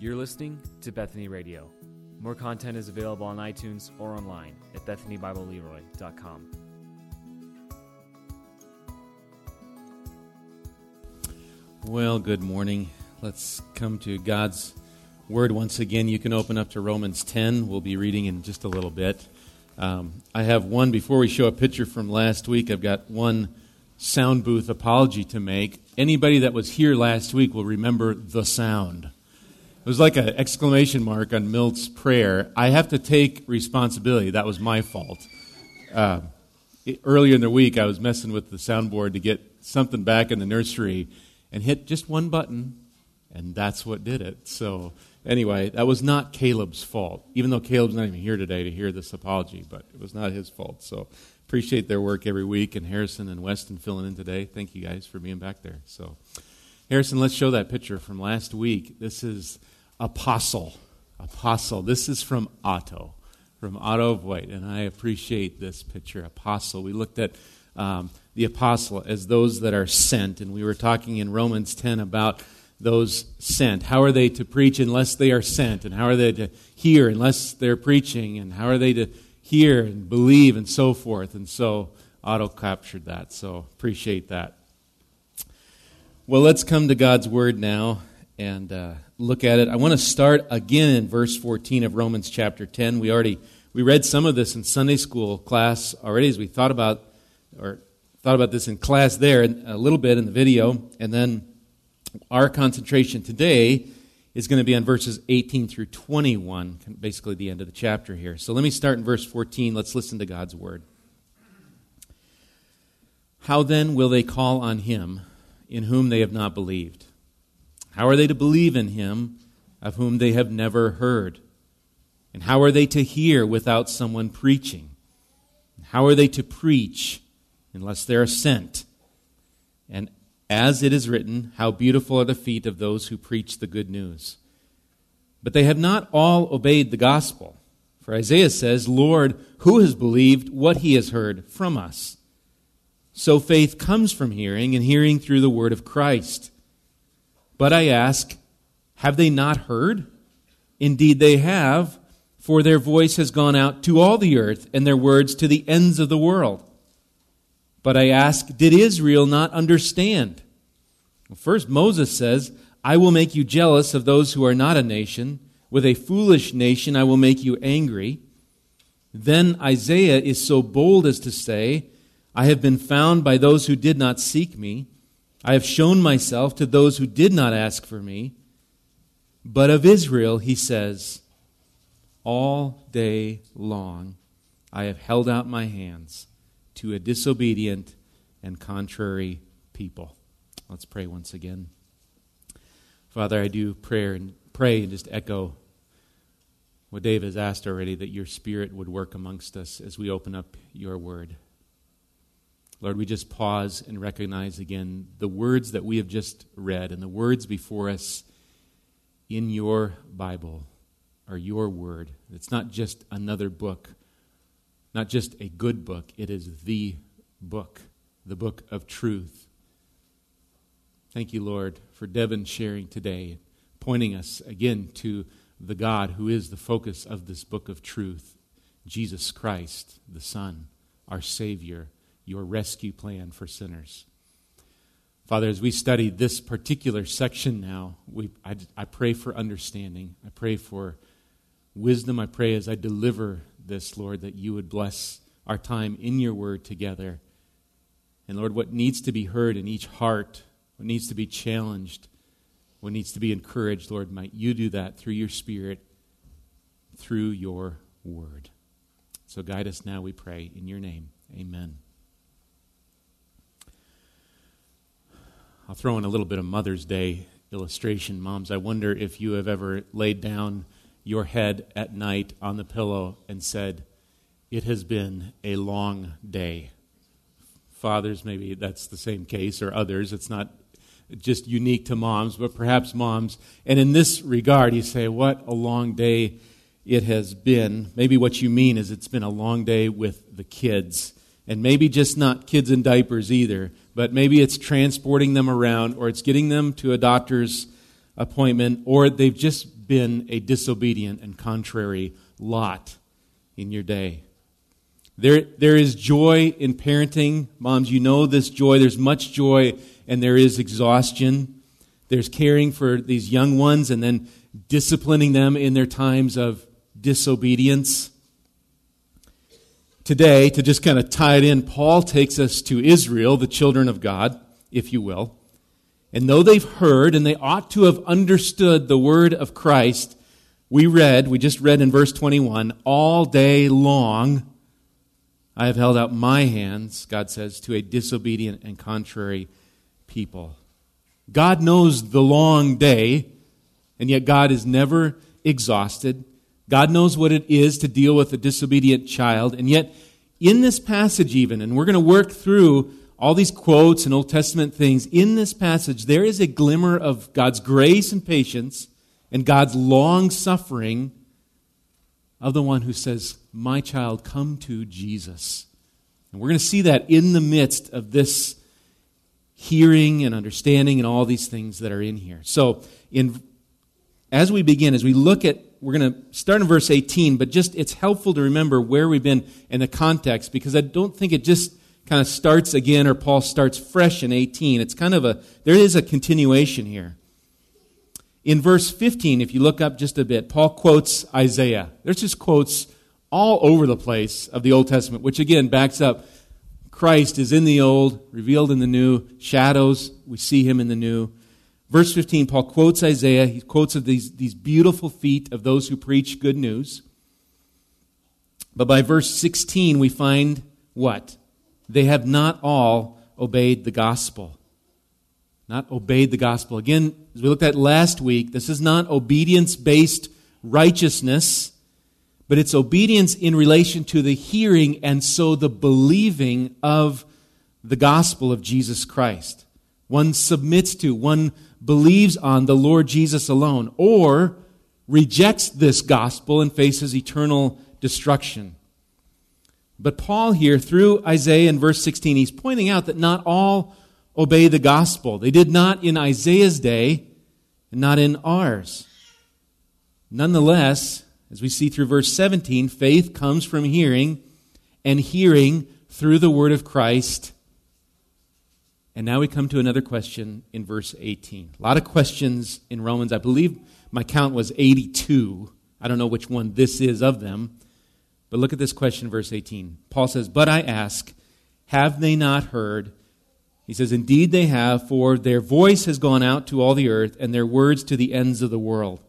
You're listening to Bethany Radio. More content is available on iTunes or online at BethanyBibleLeroy.com. Well, good morning. Let's come to God's Word once again. You can open up to Romans 10. We'll be reading in just a little bit. Um, I have one, before we show a picture from last week, I've got one sound booth apology to make. Anybody that was here last week will remember the sound. It was like an exclamation mark on Milt's prayer. I have to take responsibility. That was my fault. Uh, earlier in the week, I was messing with the soundboard to get something back in the nursery and hit just one button, and that's what did it. So, anyway, that was not Caleb's fault, even though Caleb's not even here today to hear this apology, but it was not his fault. So, appreciate their work every week, and Harrison and Weston filling in today. Thank you guys for being back there. So, Harrison, let's show that picture from last week. This is apostle. Apostle. This is from Otto, from Otto Voigt, and I appreciate this picture. Apostle. We looked at um, the apostle as those that are sent, and we were talking in Romans 10 about those sent. How are they to preach unless they are sent? And how are they to hear unless they're preaching? And how are they to hear and believe and so forth? And so Otto captured that. So appreciate that. Well, let's come to God's Word now and uh, look at it. I want to start again in verse 14 of Romans chapter 10. We already we read some of this in Sunday school class already as we thought about or thought about this in class there a little bit in the video, and then our concentration today is going to be on verses 18 through 21, basically the end of the chapter here. So let me start in verse 14. Let's listen to God's word. How then will they call on him in whom they have not believed? How are they to believe in him of whom they have never heard? And how are they to hear without someone preaching? How are they to preach unless they are sent? And as it is written, how beautiful are the feet of those who preach the good news. But they have not all obeyed the gospel. For Isaiah says, Lord, who has believed what he has heard from us? So faith comes from hearing, and hearing through the word of Christ. But I ask, have they not heard? Indeed, they have, for their voice has gone out to all the earth, and their words to the ends of the world. But I ask, did Israel not understand? Well, first, Moses says, I will make you jealous of those who are not a nation. With a foolish nation, I will make you angry. Then Isaiah is so bold as to say, I have been found by those who did not seek me. I have shown myself to those who did not ask for me. But of Israel, he says, All day long I have held out my hands to a disobedient and contrary people. Let's pray once again. Father, I do prayer and pray and just echo what Dave has asked already that your spirit would work amongst us as we open up your word. Lord, we just pause and recognize again the words that we have just read and the words before us in your Bible are your word. It's not just another book, not just a good book, it is the book, the book of truth. Thank you, Lord, for Devin sharing today, pointing us again to the God who is the focus of this book of truth Jesus Christ, the Son, our Savior your rescue plan for sinners. Father, as we study this particular section now, we, I, I pray for understanding. I pray for wisdom. I pray as I deliver this, Lord, that you would bless our time in your word together. And Lord, what needs to be heard in each heart, what needs to be challenged, what needs to be encouraged, Lord, might you do that through your Spirit, through your word. So guide us now, we pray, in your name. Amen. I'll throw in a little bit of Mother's Day illustration. Moms, I wonder if you have ever laid down your head at night on the pillow and said, It has been a long day. Fathers, maybe that's the same case, or others. It's not just unique to moms, but perhaps moms. And in this regard, you say, What a long day it has been. Maybe what you mean is it's been a long day with the kids. And maybe just not kids in diapers either, but maybe it's transporting them around or it's getting them to a doctor's appointment or they've just been a disobedient and contrary lot in your day. There, there is joy in parenting. Moms, you know this joy. There's much joy, and there is exhaustion. There's caring for these young ones and then disciplining them in their times of disobedience. Today, to just kind of tie it in, Paul takes us to Israel, the children of God, if you will. And though they've heard and they ought to have understood the word of Christ, we read, we just read in verse 21, all day long I have held out my hands, God says, to a disobedient and contrary people. God knows the long day, and yet God is never exhausted. God knows what it is to deal with a disobedient child, and yet in this passage, even, and we're going to work through all these quotes and Old Testament things, in this passage, there is a glimmer of God's grace and patience and God's long suffering of the one who says, My child, come to Jesus. And we're going to see that in the midst of this hearing and understanding and all these things that are in here. So, in, as we begin, as we look at, we're going to start in verse 18, but just it's helpful to remember where we've been in the context because I don't think it just kind of starts again or Paul starts fresh in 18. It's kind of a, there is a continuation here. In verse 15, if you look up just a bit, Paul quotes Isaiah. There's just quotes all over the place of the Old Testament, which again backs up Christ is in the old, revealed in the new, shadows, we see him in the new. Verse 15, Paul quotes Isaiah. He quotes of these, these beautiful feet of those who preach good news. But by verse 16, we find what? They have not all obeyed the gospel not obeyed the gospel. Again, as we looked at last week, this is not obedience based righteousness, but it's obedience in relation to the hearing and so the believing of the gospel of Jesus Christ. One submits to, one believes on the Lord Jesus alone, or rejects this gospel and faces eternal destruction. But Paul here, through Isaiah in verse 16, he's pointing out that not all obey the gospel. They did not in Isaiah's day and not in ours. Nonetheless, as we see through verse 17, faith comes from hearing, and hearing through the word of Christ. And now we come to another question in verse 18. A lot of questions in Romans. I believe my count was 82. I don't know which one this is of them. But look at this question, verse 18. Paul says, But I ask, have they not heard? He says, Indeed they have, for their voice has gone out to all the earth, and their words to the ends of the world.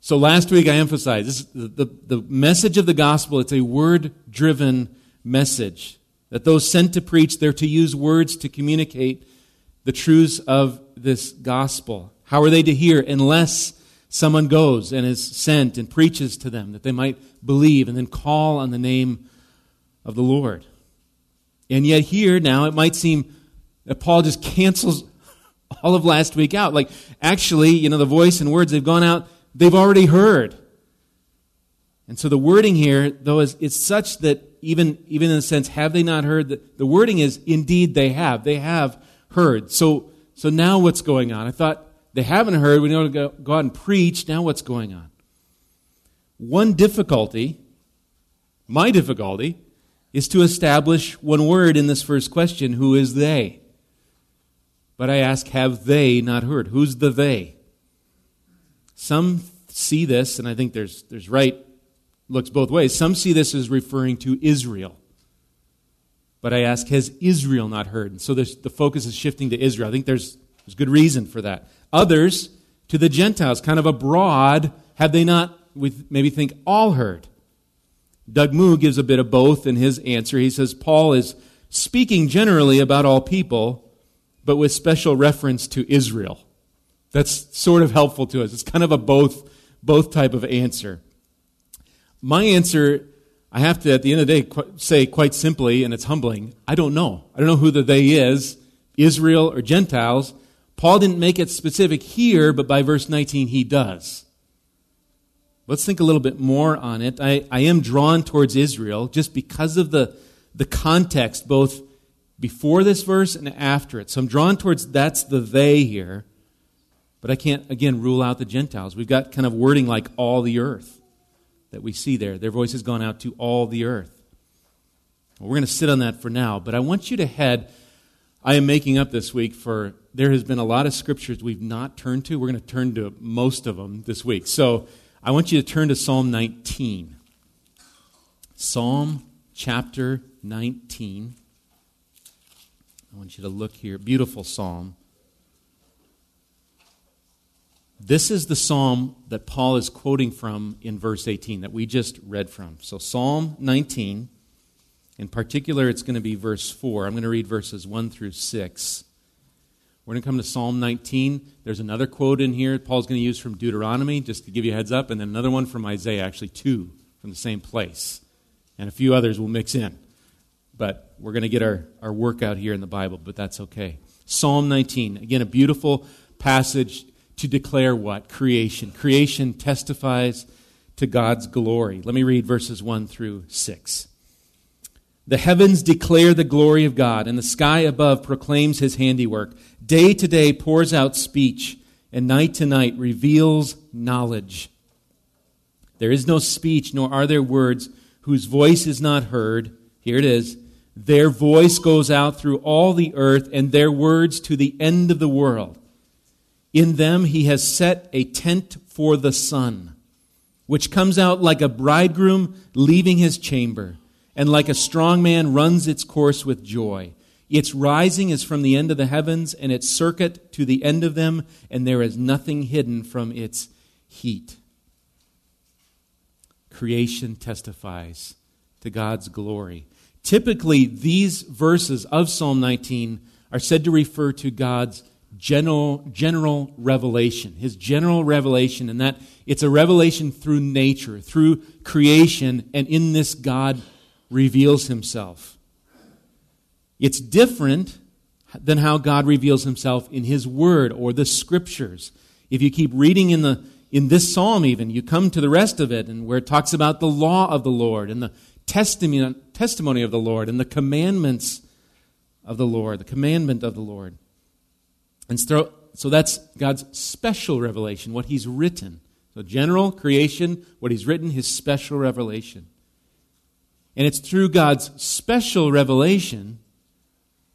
So last week I emphasized this, the, the, the message of the gospel, it's a word driven message. That those sent to preach, they're to use words to communicate the truths of this gospel. How are they to hear unless someone goes and is sent and preaches to them that they might believe and then call on the name of the Lord? And yet, here now, it might seem that Paul just cancels all of last week out. Like, actually, you know, the voice and words, they've gone out, they've already heard. And so the wording here, though, is it's such that even, even in the sense, have they not heard? The, the wording is, indeed they have. They have heard. So, so now what's going on? I thought they haven't heard. We know to go, go out and preach. Now what's going on? One difficulty, my difficulty, is to establish one word in this first question who is they? But I ask, have they not heard? Who's the they? Some see this, and I think there's, there's right, looks both ways. Some see this as referring to Israel. But I ask, has Israel not heard? And so the focus is shifting to Israel. I think there's, there's good reason for that. Others, to the Gentiles, kind of abroad, have they not, we maybe think, all heard? Doug Moo gives a bit of both in his answer. He says Paul is speaking generally about all people, but with special reference to Israel. That's sort of helpful to us. It's kind of a both, both type of answer. My answer, I have to, at the end of the day, say quite simply, and it's humbling I don't know. I don't know who the they is, Israel or Gentiles. Paul didn't make it specific here, but by verse 19 he does. Let's think a little bit more on it. I, I am drawn towards Israel just because of the, the context, both before this verse and after it. So I'm drawn towards that's the they here. But I can't, again, rule out the Gentiles. We've got kind of wording like all the earth that we see there. Their voice has gone out to all the earth. We're going to sit on that for now, but I want you to head. I am making up this week for there has been a lot of scriptures we've not turned to. We're going to turn to most of them this week. So I want you to turn to Psalm 19. Psalm chapter 19. I want you to look here. Beautiful psalm. This is the psalm that Paul is quoting from in verse 18 that we just read from. So, Psalm 19, in particular, it's going to be verse 4. I'm going to read verses 1 through 6. We're going to come to Psalm 19. There's another quote in here Paul's going to use from Deuteronomy, just to give you a heads up, and then another one from Isaiah, actually, two from the same place. And a few others will mix in. But we're going to get our, our workout here in the Bible, but that's okay. Psalm 19. Again, a beautiful passage to declare what? Creation. Creation testifies to God's glory. Let me read verses 1 through 6. The heavens declare the glory of God, and the sky above proclaims his handiwork. Day to day pours out speech, and night to night reveals knowledge. There is no speech, nor are there words whose voice is not heard. Here it is. Their voice goes out through all the earth, and their words to the end of the world. In them he has set a tent for the sun, which comes out like a bridegroom leaving his chamber, and like a strong man runs its course with joy. Its rising is from the end of the heavens, and its circuit to the end of them, and there is nothing hidden from its heat. Creation testifies to God's glory. Typically, these verses of Psalm 19 are said to refer to God's general, general revelation, his general revelation, and that it's a revelation through nature, through creation, and in this God reveals himself. It's different than how God reveals himself in his word or the scriptures. If you keep reading in the in this psalm even, you come to the rest of it and where it talks about the law of the Lord and the testimony, testimony of the Lord and the commandments of the Lord, the commandment of the Lord. And so, so that's God's special revelation, what He's written. So, general creation, what He's written, His special revelation. And it's through God's special revelation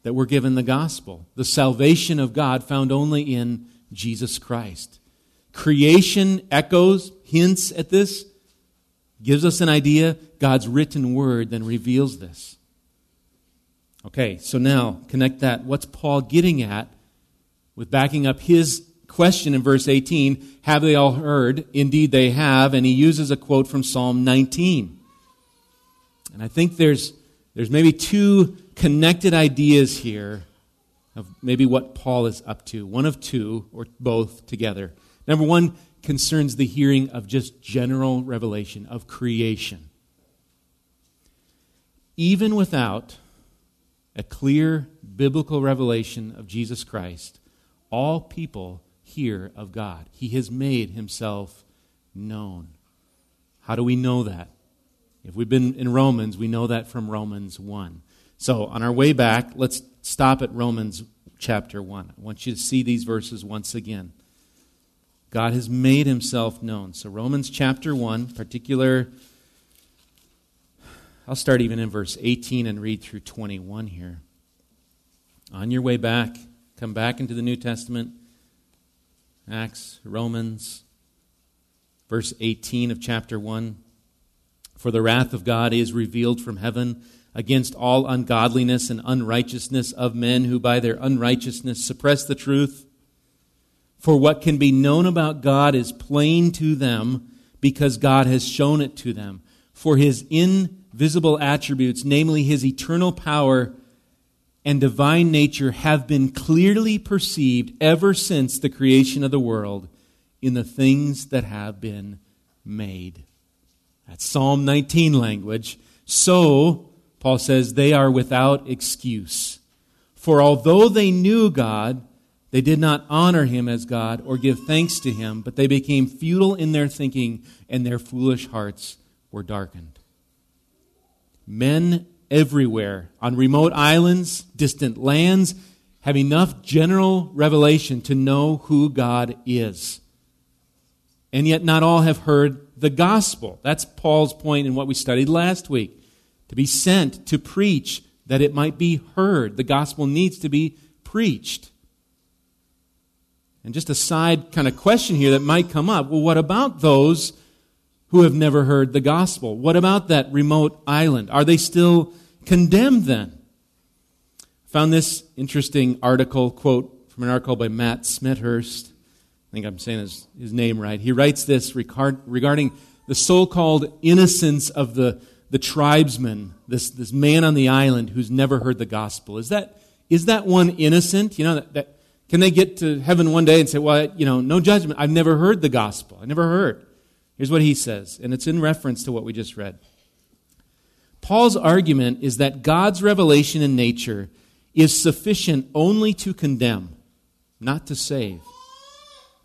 that we're given the gospel, the salvation of God found only in Jesus Christ. Creation echoes, hints at this, gives us an idea. God's written word then reveals this. Okay, so now connect that. What's Paul getting at with backing up his question in verse 18 Have they all heard? Indeed, they have. And he uses a quote from Psalm 19. And I think there's, there's maybe two connected ideas here of maybe what Paul is up to. One of two, or both together. Number one concerns the hearing of just general revelation of creation. Even without a clear biblical revelation of Jesus Christ, all people hear of God. He has made himself known. How do we know that? If we've been in Romans, we know that from Romans 1. So, on our way back, let's stop at Romans chapter 1. I want you to see these verses once again. God has made himself known. So, Romans chapter 1, particular, I'll start even in verse 18 and read through 21 here. On your way back, Come back into the New Testament. Acts, Romans, verse 18 of chapter 1. For the wrath of God is revealed from heaven against all ungodliness and unrighteousness of men who by their unrighteousness suppress the truth. For what can be known about God is plain to them because God has shown it to them. For his invisible attributes, namely his eternal power, and divine nature have been clearly perceived ever since the creation of the world in the things that have been made. That's Psalm 19 language. So, Paul says, they are without excuse. For although they knew God, they did not honor him as God or give thanks to him, but they became futile in their thinking, and their foolish hearts were darkened. Men everywhere, on remote islands, distant lands, have enough general revelation to know who God is. And yet, not all have heard the gospel. That's Paul's point in what we studied last week. To be sent to preach that it might be heard. The gospel needs to be preached. And just a side kind of question here that might come up well, what about those who have never heard the gospel? What about that remote island? Are they still condemned then? Found this interesting article, quote from an article by Matt Smethurst. I think I'm saying his, his name right. He writes this regard, regarding the so called innocence of the, the tribesman, this, this man on the island who's never heard the gospel. Is that, is that one innocent? You know, that, that can they get to heaven one day and say, well, you know, no judgment. I've never heard the gospel. I never heard. Here's what he says, and it's in reference to what we just read. Paul's argument is that God's revelation in nature is sufficient only to condemn, not to save.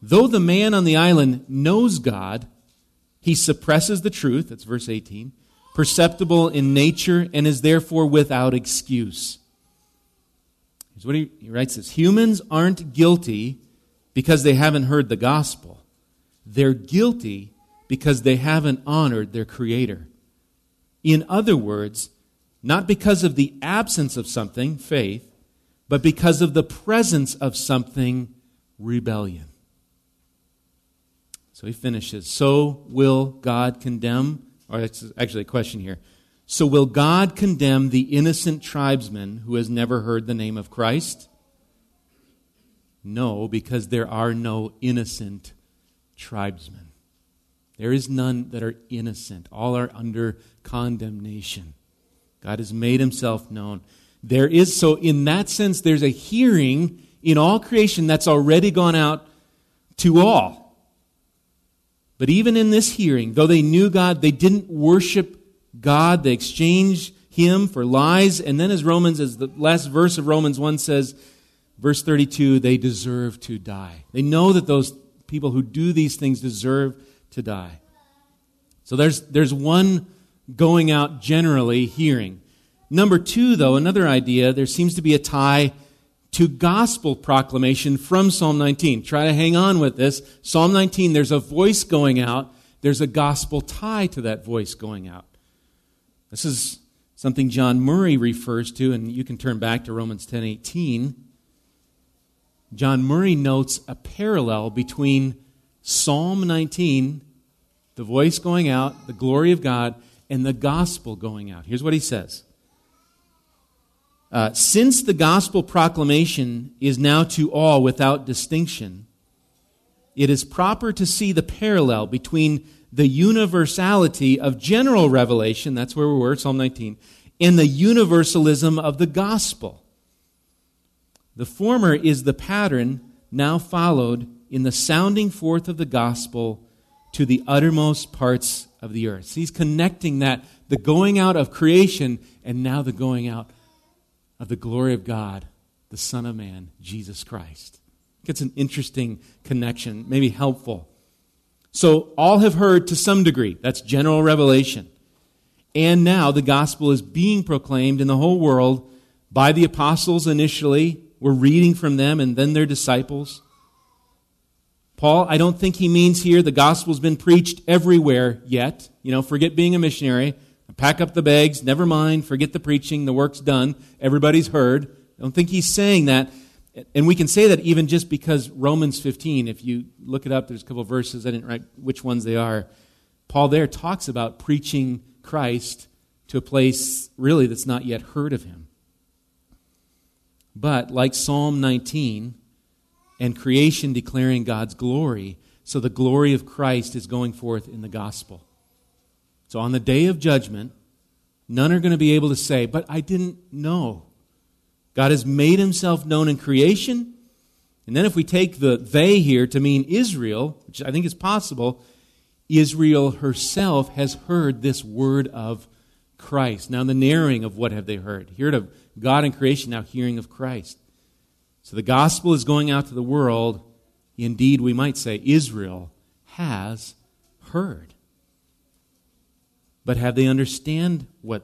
Though the man on the island knows God, he suppresses the truth, that's verse 18, perceptible in nature, and is therefore without excuse. Here's what he, he writes this Humans aren't guilty because they haven't heard the gospel. They're guilty because they haven't honored their Creator. In other words, not because of the absence of something, faith, but because of the presence of something, rebellion. So he finishes. So will God condemn, or it's actually a question here. So, will God condemn the innocent tribesman who has never heard the name of Christ? No, because there are no innocent tribesmen. There is none that are innocent. All are under condemnation. God has made himself known. There is, so in that sense, there's a hearing in all creation that's already gone out to all. But even in this hearing, though they knew God, they didn't worship God. They exchanged him for lies. And then, as Romans, as the last verse of Romans 1 says, verse 32, they deserve to die. They know that those people who do these things deserve to die. So there's, there's one going out generally hearing. Number two, though, another idea, there seems to be a tie to gospel proclamation from Psalm 19. Try to hang on with this. Psalm 19, there's a voice going out, there's a gospel tie to that voice going out. This is something John Murray refers to, and you can turn back to Romans 10 18. John Murray notes a parallel between Psalm 19, the voice going out, the glory of God, and the gospel going out. Here's what he says uh, Since the gospel proclamation is now to all without distinction, it is proper to see the parallel between the universality of general revelation, that's where we were, Psalm 19, and the universalism of the gospel. The former is the pattern now followed in the sounding forth of the gospel to the uttermost parts of the earth. So he's connecting that, the going out of creation, and now the going out of the glory of God, the Son of Man, Jesus Christ. It's an interesting connection, maybe helpful. So all have heard to some degree. That's general revelation. And now the gospel is being proclaimed in the whole world by the apostles initially. We're reading from them and then their disciples. Paul, I don't think he means here the gospel's been preached everywhere yet. You know, forget being a missionary. Pack up the bags. Never mind. Forget the preaching. The work's done. Everybody's heard. I don't think he's saying that. And we can say that even just because Romans 15, if you look it up, there's a couple verses, I didn't write which ones they are. Paul there talks about preaching Christ to a place really that's not yet heard of him. But like Psalm 19 and creation declaring God's glory, so the glory of Christ is going forth in the gospel. So on the day of judgment, none are going to be able to say, But I didn't know. God has made himself known in creation. And then if we take the they here to mean Israel, which I think is possible, Israel herself has heard this word of Christ. Now the narrowing of what have they heard? Heard of God in creation, now hearing of Christ. So the gospel is going out to the world. Indeed, we might say Israel has heard. But have they understand what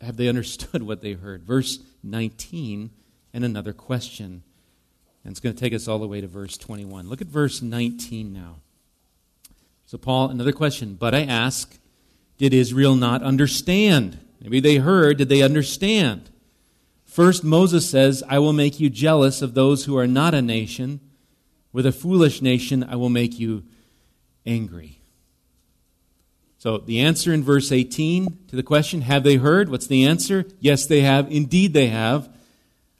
have they understood what they heard? Verse 19 and another question. And it's going to take us all the way to verse 21. Look at verse 19 now. So, Paul, another question. But I ask, did Israel not understand? Maybe they heard, did they understand? First, Moses says, I will make you jealous of those who are not a nation. With a foolish nation, I will make you angry. So, the answer in verse 18 to the question, have they heard? What's the answer? Yes, they have. Indeed, they have.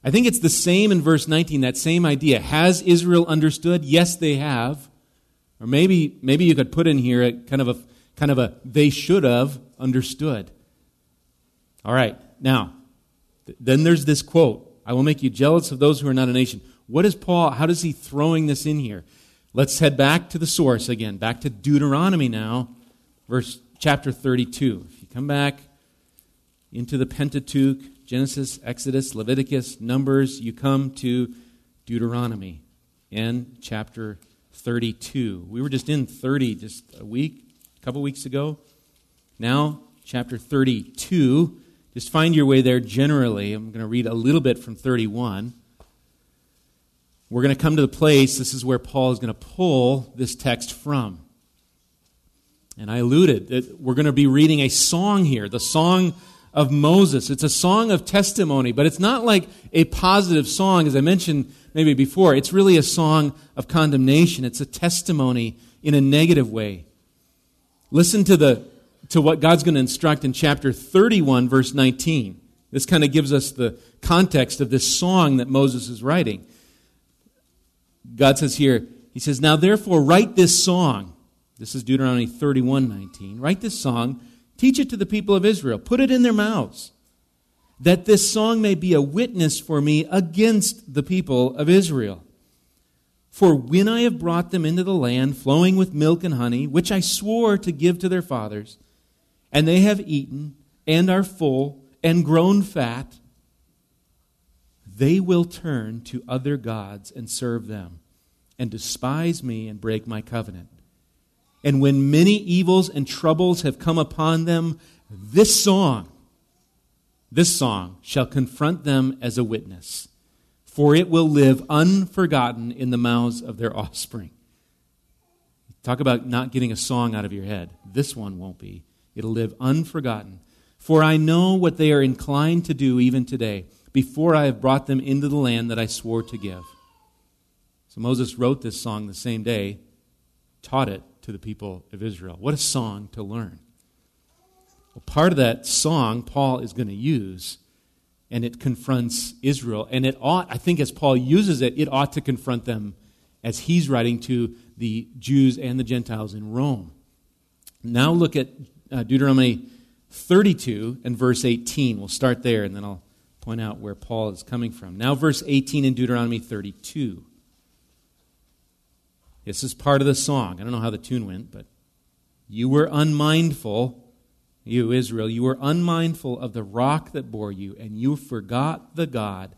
I think it's the same in verse 19, that same idea. Has Israel understood? Yes, they have. Or maybe, maybe you could put in here a kind of a, kind of a they should have understood. All right, now, then there's this quote I will make you jealous of those who are not a nation. What is Paul, how does he throwing this in here? Let's head back to the source again, back to Deuteronomy now, verse chapter 32. If you come back into the Pentateuch, Genesis, Exodus, Leviticus, Numbers, you come to Deuteronomy and chapter 32. We were just in 30 just a week, a couple weeks ago. Now, chapter 32. Just find your way there generally. I'm going to read a little bit from 31. We're going to come to the place, this is where Paul is going to pull this text from. And I alluded that we're going to be reading a song here, the song of Moses. It's a song of testimony, but it's not like a positive song, as I mentioned maybe before. It's really a song of condemnation. It's a testimony in a negative way. Listen to, the, to what God's going to instruct in chapter 31, verse 19. This kind of gives us the context of this song that Moses is writing. God says here, He says, Now therefore write this song. This is Deuteronomy 31, 19. Write this song, teach it to the people of Israel, put it in their mouths that this song may be a witness for me against the people of Israel. For when I have brought them into the land flowing with milk and honey, which I swore to give to their fathers, and they have eaten and are full and grown fat, they will turn to other gods and serve them, and despise me and break my covenant. And when many evils and troubles have come upon them, this song this song shall confront them as a witness, for it will live unforgotten in the mouths of their offspring. Talk about not getting a song out of your head. This one won't be. It'll live unforgotten. For I know what they are inclined to do even today, before I have brought them into the land that I swore to give. So Moses wrote this song the same day, taught it to the people of Israel. What a song to learn. Well, part of that song Paul is going to use, and it confronts Israel. And it ought, I think, as Paul uses it, it ought to confront them as he's writing to the Jews and the Gentiles in Rome. Now look at uh, Deuteronomy 32 and verse 18. We'll start there, and then I'll point out where Paul is coming from. Now, verse 18 in Deuteronomy 32. This is part of the song. I don't know how the tune went, but you were unmindful you, Israel, you were unmindful of the rock that bore you, and you forgot the God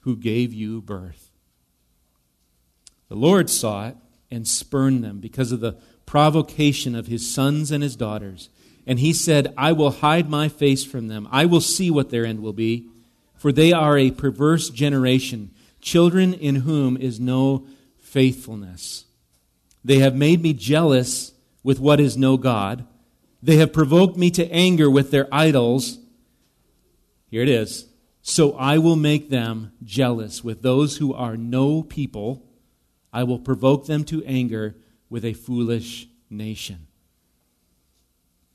who gave you birth. The Lord saw it and spurned them because of the provocation of his sons and his daughters. And he said, I will hide my face from them. I will see what their end will be. For they are a perverse generation, children in whom is no faithfulness. They have made me jealous with what is no God they have provoked me to anger with their idols. Here it is. So I will make them jealous with those who are no people. I will provoke them to anger with a foolish nation.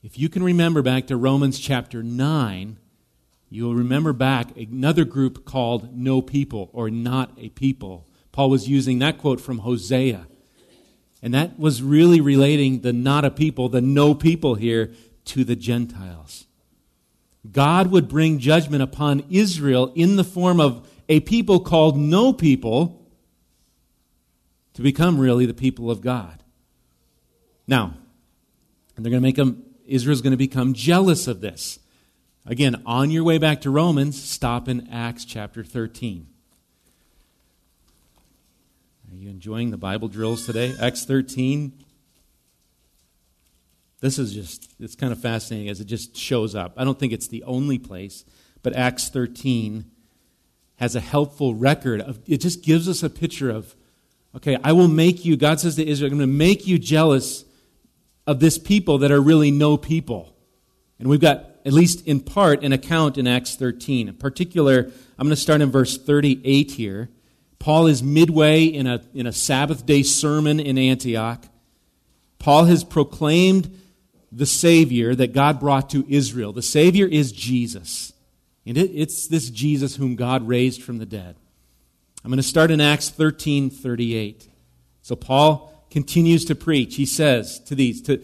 If you can remember back to Romans chapter 9, you'll remember back another group called no people or not a people. Paul was using that quote from Hosea. And that was really relating the not a people, the no people here, to the Gentiles. God would bring judgment upon Israel in the form of a people called no people to become really the people of God. Now, they're going to make them, Israel's going to become jealous of this. Again, on your way back to Romans, stop in Acts chapter 13. Are you enjoying the Bible drills today? Acts 13. This is just, it's kind of fascinating as it just shows up. I don't think it's the only place, but Acts 13 has a helpful record of it just gives us a picture of okay, I will make you, God says to Israel, I'm going to make you jealous of this people that are really no people. And we've got, at least in part, an account in Acts 13. In particular, I'm going to start in verse 38 here. Paul is midway in a, in a Sabbath day sermon in Antioch. Paul has proclaimed the Savior that God brought to Israel. The Savior is Jesus. And it, it's this Jesus whom God raised from the dead. I'm going to start in Acts 13 38. So Paul continues to preach. He says to these, to,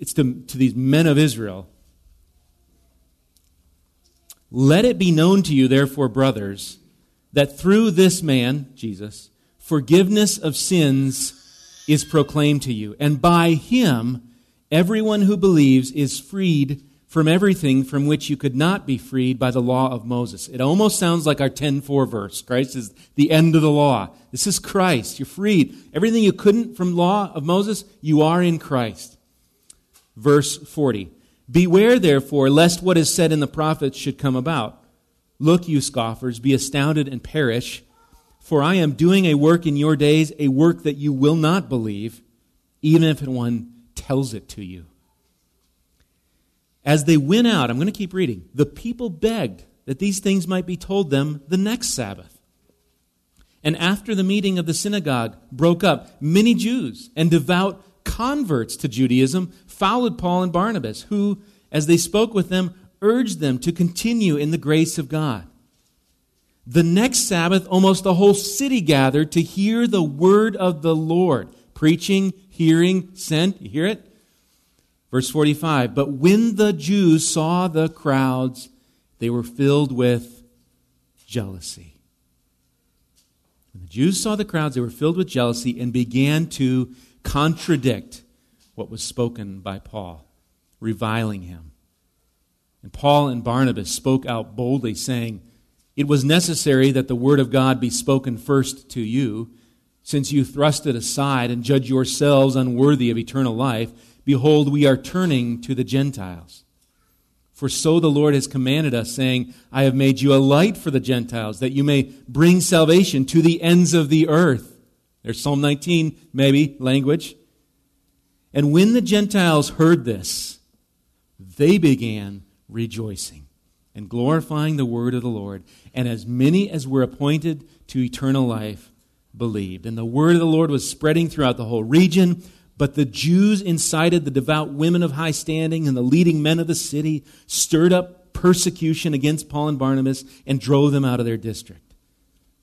it's to, to these men of Israel, Let it be known to you, therefore, brothers, that through this man, Jesus, forgiveness of sins is proclaimed to you. And by him, everyone who believes is freed from everything from which you could not be freed by the law of Moses. It almost sounds like our 10:4 verse. Christ is the end of the law. This is Christ. You're freed. Everything you couldn't from law of Moses, you are in Christ. Verse 40. Beware therefore lest what is said in the prophets should come about. Look, you scoffers, be astounded and perish, for I am doing a work in your days, a work that you will not believe, even if one tells it to you. As they went out, I'm going to keep reading, the people begged that these things might be told them the next Sabbath. And after the meeting of the synagogue broke up, many Jews and devout converts to Judaism followed Paul and Barnabas, who, as they spoke with them, urged them to continue in the grace of God. The next Sabbath, almost the whole city gathered to hear the word of the Lord. Preaching, hearing, sent. You hear it? Verse 45 But when the Jews saw the crowds, they were filled with jealousy. When the Jews saw the crowds, they were filled with jealousy and began to contradict what was spoken by Paul, reviling him. And Paul and Barnabas spoke out boldly, saying, It was necessary that the word of God be spoken first to you, since you thrust it aside and judge yourselves unworthy of eternal life Behold, we are turning to the Gentiles. For so the Lord has commanded us, saying, I have made you a light for the Gentiles, that you may bring salvation to the ends of the earth. There's Psalm 19, maybe, language. And when the Gentiles heard this, they began rejoicing and glorifying the word of the Lord. And as many as were appointed to eternal life believed. And the word of the Lord was spreading throughout the whole region. But the Jews incited the devout women of high standing and the leading men of the city, stirred up persecution against Paul and Barnabas, and drove them out of their district.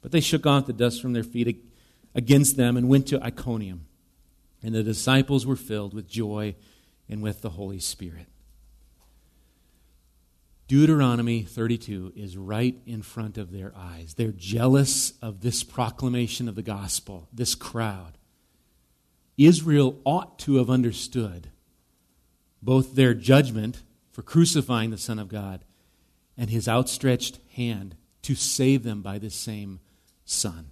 But they shook off the dust from their feet against them and went to Iconium. And the disciples were filled with joy and with the Holy Spirit. Deuteronomy 32 is right in front of their eyes. They're jealous of this proclamation of the gospel, this crowd. Israel ought to have understood both their judgment for crucifying the Son of God and his outstretched hand to save them by this same Son.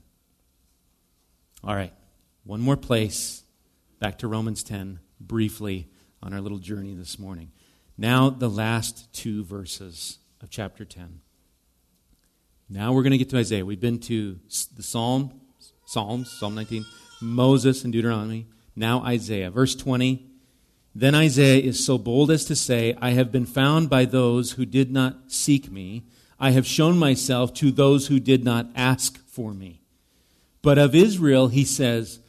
All right, one more place, back to Romans 10, briefly on our little journey this morning. Now, the last two verses of chapter 10. Now we're going to get to Isaiah. We've been to the Psalm, Psalms, Psalm 19, Moses and Deuteronomy. Now Isaiah. Verse 20. Then Isaiah is so bold as to say, I have been found by those who did not seek me. I have shown myself to those who did not ask for me. But of Israel, he says,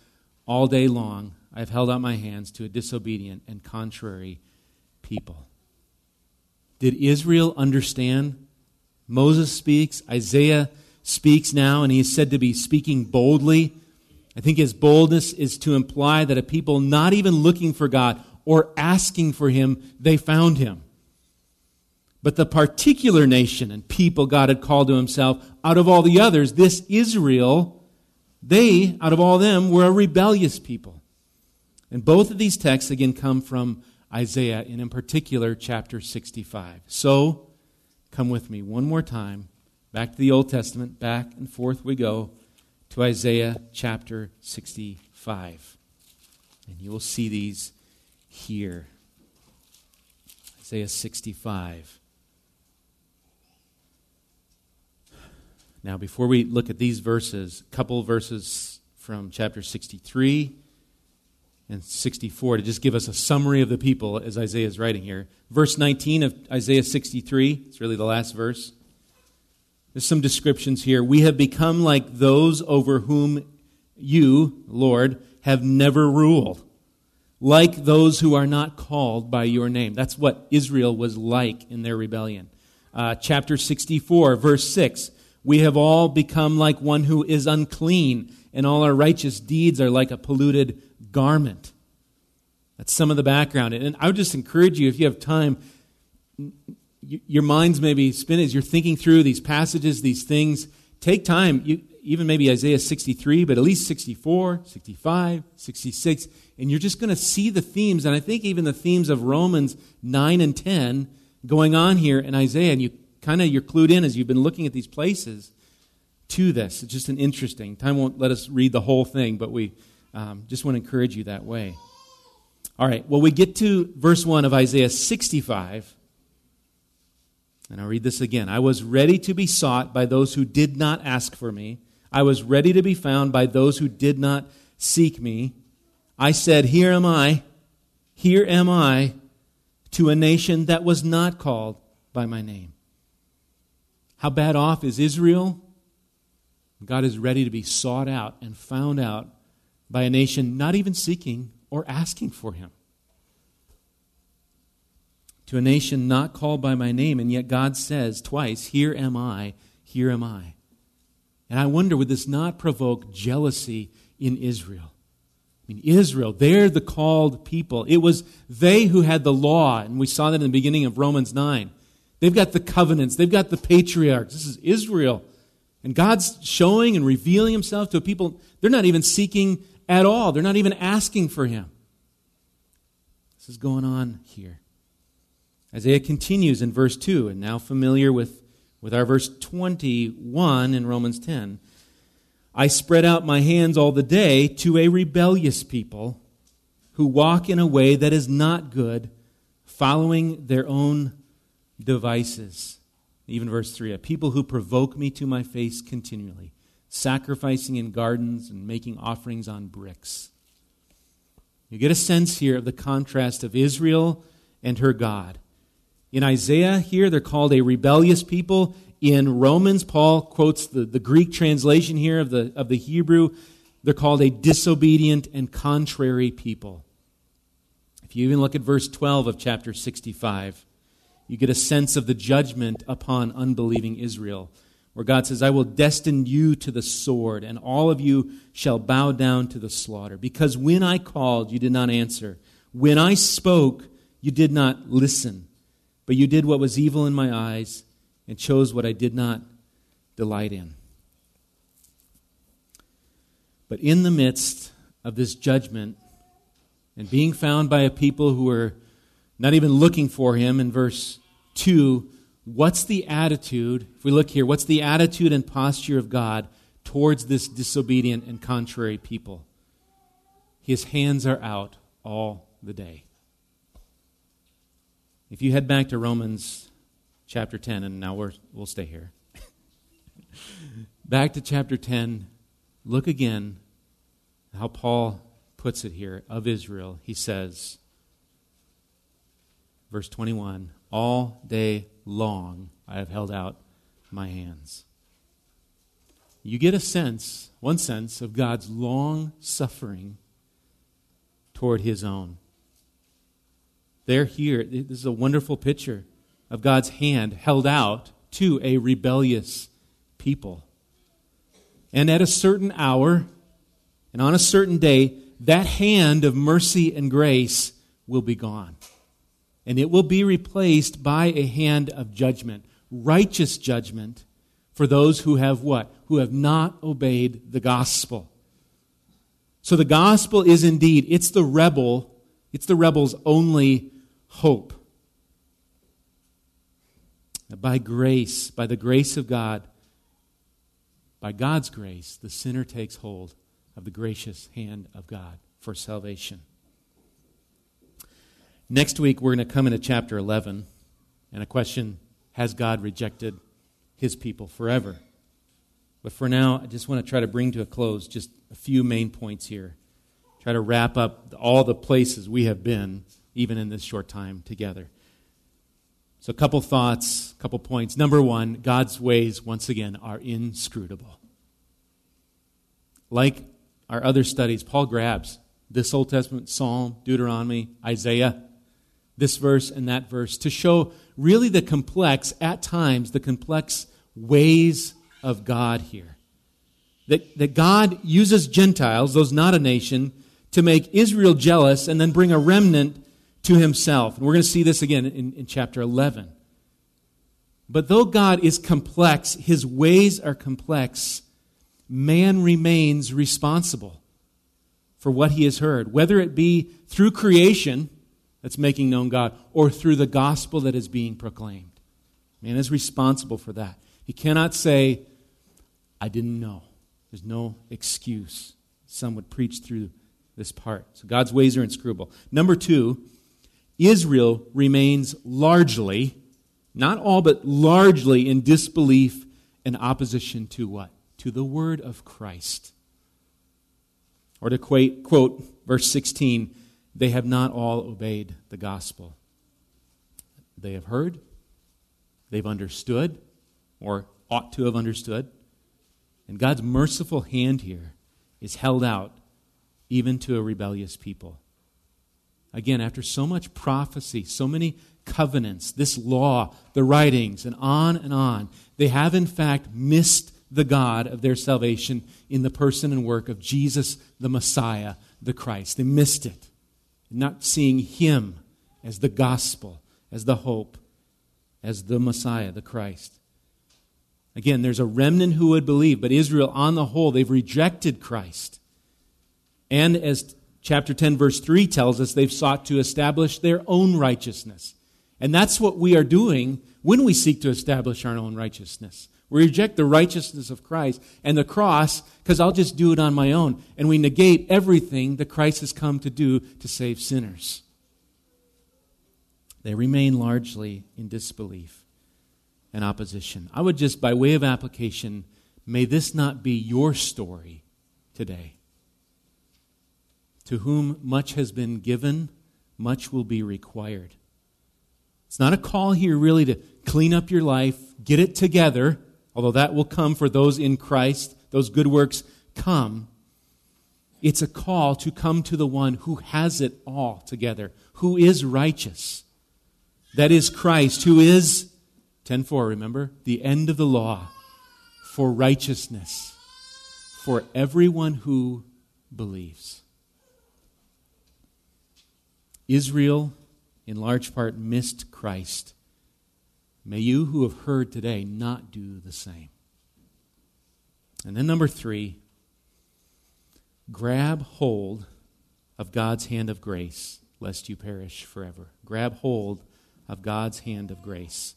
All day long I have held out my hands to a disobedient and contrary people. Did Israel understand? Moses speaks, Isaiah speaks now, and he is said to be speaking boldly I think his boldness is to imply that a people not even looking for God or asking for him, they found him. But the particular nation and people God had called to himself, out of all the others, this Israel, they, out of all them, were a rebellious people. And both of these texts, again, come from Isaiah, and in particular, chapter 65. So, come with me one more time, back to the Old Testament, back and forth we go to Isaiah chapter 65. And you will see these here. Isaiah 65. Now, before we look at these verses, a couple verses from chapter 63 and 64 to just give us a summary of the people as Isaiah is writing here. Verse 19 of Isaiah 63, it's really the last verse. There's some descriptions here. We have become like those over whom you, Lord, have never ruled, like those who are not called by your name. That's what Israel was like in their rebellion. Uh, chapter 64, verse 6 We have all become like one who is unclean, and all our righteous deeds are like a polluted garment. That's some of the background. And I would just encourage you, if you have time, your minds maybe spinning as you're thinking through these passages, these things. Take time, you, even maybe Isaiah 63, but at least 64, 65, 66, and you're just going to see the themes. And I think even the themes of Romans 9 and 10 going on here in Isaiah. And you kind of, you're clued in as you've been looking at these places to this. It's just an interesting. Time won't let us read the whole thing, but we um, just want to encourage you that way. All right, well, we get to verse 1 of Isaiah 65. And I'll read this again. I was ready to be sought by those who did not ask for me. I was ready to be found by those who did not seek me. I said, Here am I. Here am I to a nation that was not called by my name. How bad off is Israel? God is ready to be sought out and found out by a nation not even seeking or asking for him to a nation not called by my name, and yet God says twice, Here am I, here am I. And I wonder, would this not provoke jealousy in Israel? I mean, Israel, they're the called people. It was they who had the law, and we saw that in the beginning of Romans 9. They've got the covenants, they've got the patriarchs. This is Israel. And God's showing and revealing himself to a people, they're not even seeking at all, they're not even asking for him. This is going on here. Isaiah continues in verse 2, and now familiar with, with our verse 21 in Romans 10. I spread out my hands all the day to a rebellious people who walk in a way that is not good, following their own devices. Even verse 3 a people who provoke me to my face continually, sacrificing in gardens and making offerings on bricks. You get a sense here of the contrast of Israel and her God. In Isaiah, here, they're called a rebellious people. In Romans, Paul quotes the, the Greek translation here of the, of the Hebrew. They're called a disobedient and contrary people. If you even look at verse 12 of chapter 65, you get a sense of the judgment upon unbelieving Israel, where God says, I will destine you to the sword, and all of you shall bow down to the slaughter. Because when I called, you did not answer. When I spoke, you did not listen. But you did what was evil in my eyes and chose what I did not delight in. But in the midst of this judgment and being found by a people who are not even looking for him in verse 2, what's the attitude? If we look here, what's the attitude and posture of God towards this disobedient and contrary people? His hands are out all the day. If you head back to Romans chapter 10, and now we're, we'll stay here. back to chapter 10, look again how Paul puts it here of Israel. He says, verse 21 All day long I have held out my hands. You get a sense, one sense, of God's long suffering toward his own. They're here. This is a wonderful picture of God's hand held out to a rebellious people. And at a certain hour and on a certain day, that hand of mercy and grace will be gone. And it will be replaced by a hand of judgment, righteous judgment for those who have what? Who have not obeyed the gospel. So the gospel is indeed, it's the rebel, it's the rebel's only hope. By grace, by the grace of God, by God's grace, the sinner takes hold of the gracious hand of God for salvation. Next week, we're going to come into chapter 11, and a question Has God rejected his people forever? But for now, I just want to try to bring to a close just a few main points here. Try to wrap up all the places we have been, even in this short time together. So, a couple thoughts, a couple points. Number one, God's ways, once again, are inscrutable. Like our other studies, Paul grabs this Old Testament Psalm, Deuteronomy, Isaiah, this verse and that verse to show really the complex, at times, the complex ways of God here. That, that God uses Gentiles, those not a nation, to make Israel jealous and then bring a remnant to himself. And we're going to see this again in, in chapter 11. But though God is complex, his ways are complex, man remains responsible for what he has heard, whether it be through creation that's making known God or through the gospel that is being proclaimed. Man is responsible for that. He cannot say, I didn't know. There's no excuse. Some would preach through this part. So God's ways are inscrutable. Number two, Israel remains largely, not all, but largely in disbelief and opposition to what? To the word of Christ. Or to quote, quote verse 16, they have not all obeyed the gospel. They have heard, they've understood, or ought to have understood. And God's merciful hand here is held out even to a rebellious people. Again, after so much prophecy, so many covenants, this law, the writings, and on and on, they have in fact missed the God of their salvation in the person and work of Jesus, the Messiah, the Christ. They missed it, not seeing Him as the gospel, as the hope, as the Messiah, the Christ. Again, there's a remnant who would believe, but Israel, on the whole, they've rejected Christ. And as chapter 10, verse 3 tells us, they've sought to establish their own righteousness. And that's what we are doing when we seek to establish our own righteousness. We reject the righteousness of Christ and the cross because I'll just do it on my own. And we negate everything that Christ has come to do to save sinners. They remain largely in disbelief and opposition. I would just, by way of application, may this not be your story today. To whom much has been given, much will be required. It's not a call here really to clean up your life, get it together although that will come for those in Christ, those good works come. It's a call to come to the one who has it all together, who is righteous. That is Christ, who is 10:4, remember? The end of the law for righteousness for everyone who believes. Israel in large part missed Christ May you who have heard today not do the same. And then, number three, grab hold of God's hand of grace, lest you perish forever. Grab hold of God's hand of grace.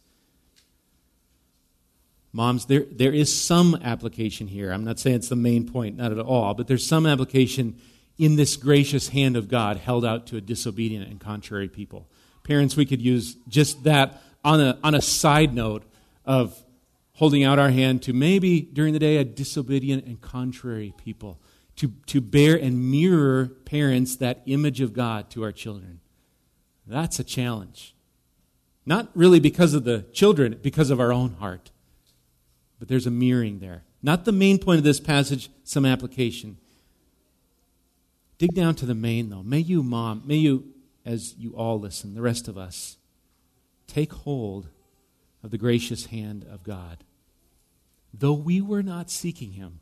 Moms, there, there is some application here. I'm not saying it's the main point, not at all, but there's some application in this gracious hand of God held out to a disobedient and contrary people. Parents, we could use just that on a, on a side note of holding out our hand to maybe during the day a disobedient and contrary people, to, to bear and mirror parents that image of God to our children. That's a challenge. Not really because of the children, because of our own heart. But there's a mirroring there. Not the main point of this passage, some application. Dig down to the main, though. May you, mom, may you, as you all listen, the rest of us, take hold of the gracious hand of God. Though we were not seeking Him,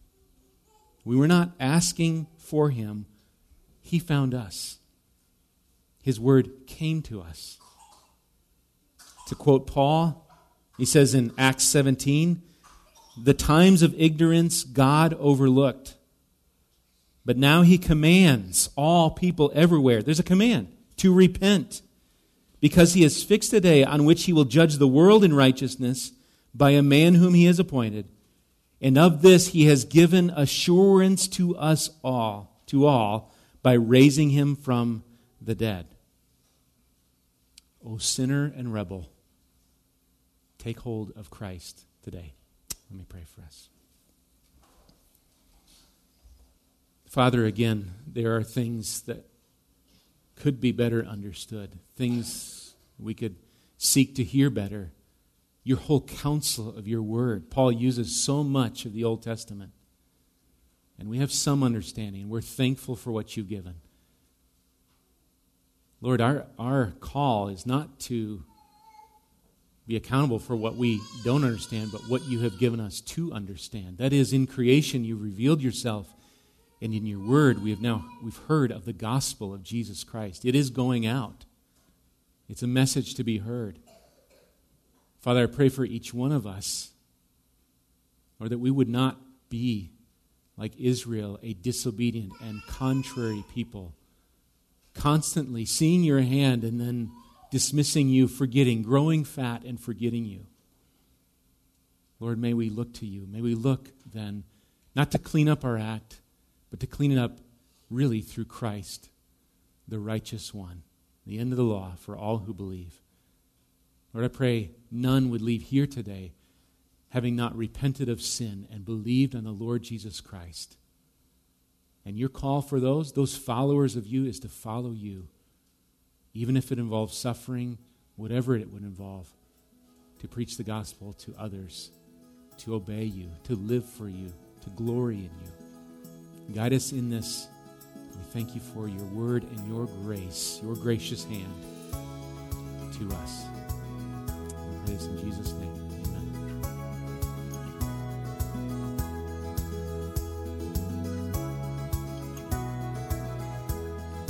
we were not asking for Him, He found us. His word came to us. To quote Paul, he says in Acts 17, the times of ignorance God overlooked. But now he commands all people everywhere. There's a command to repent because he has fixed a day on which he will judge the world in righteousness by a man whom he has appointed. And of this he has given assurance to us all, to all, by raising him from the dead. O sinner and rebel, take hold of Christ today. Let me pray for us. Father, again, there are things that could be better understood, things we could seek to hear better. Your whole counsel of your word. Paul uses so much of the Old Testament. And we have some understanding, and we're thankful for what you've given. Lord, our, our call is not to be accountable for what we don't understand, but what you have given us to understand. That is, in creation, you revealed yourself, and in your word, we have now we've heard of the gospel of Jesus Christ. It is going out. It's a message to be heard. Father, I pray for each one of us, or that we would not be like Israel, a disobedient and contrary people constantly seeing your hand and then dismissing you, forgetting, growing fat and forgetting you. Lord, may we look to you. May we look then, not to clean up our act, but to clean it up really through Christ, the righteous one, the end of the law for all who believe. Lord, I pray none would leave here today having not repented of sin and believed on the Lord Jesus Christ. And your call for those, those followers of you, is to follow you, even if it involves suffering, whatever it would involve, to preach the gospel to others, to obey you, to live for you, to glory in you. Guide us in this. We thank you for your word and your grace, your gracious hand to us. We pray this in Jesus' name. Amen.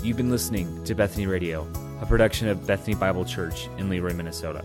You've been listening to Bethany Radio, a production of Bethany Bible Church in LeRoy, Minnesota.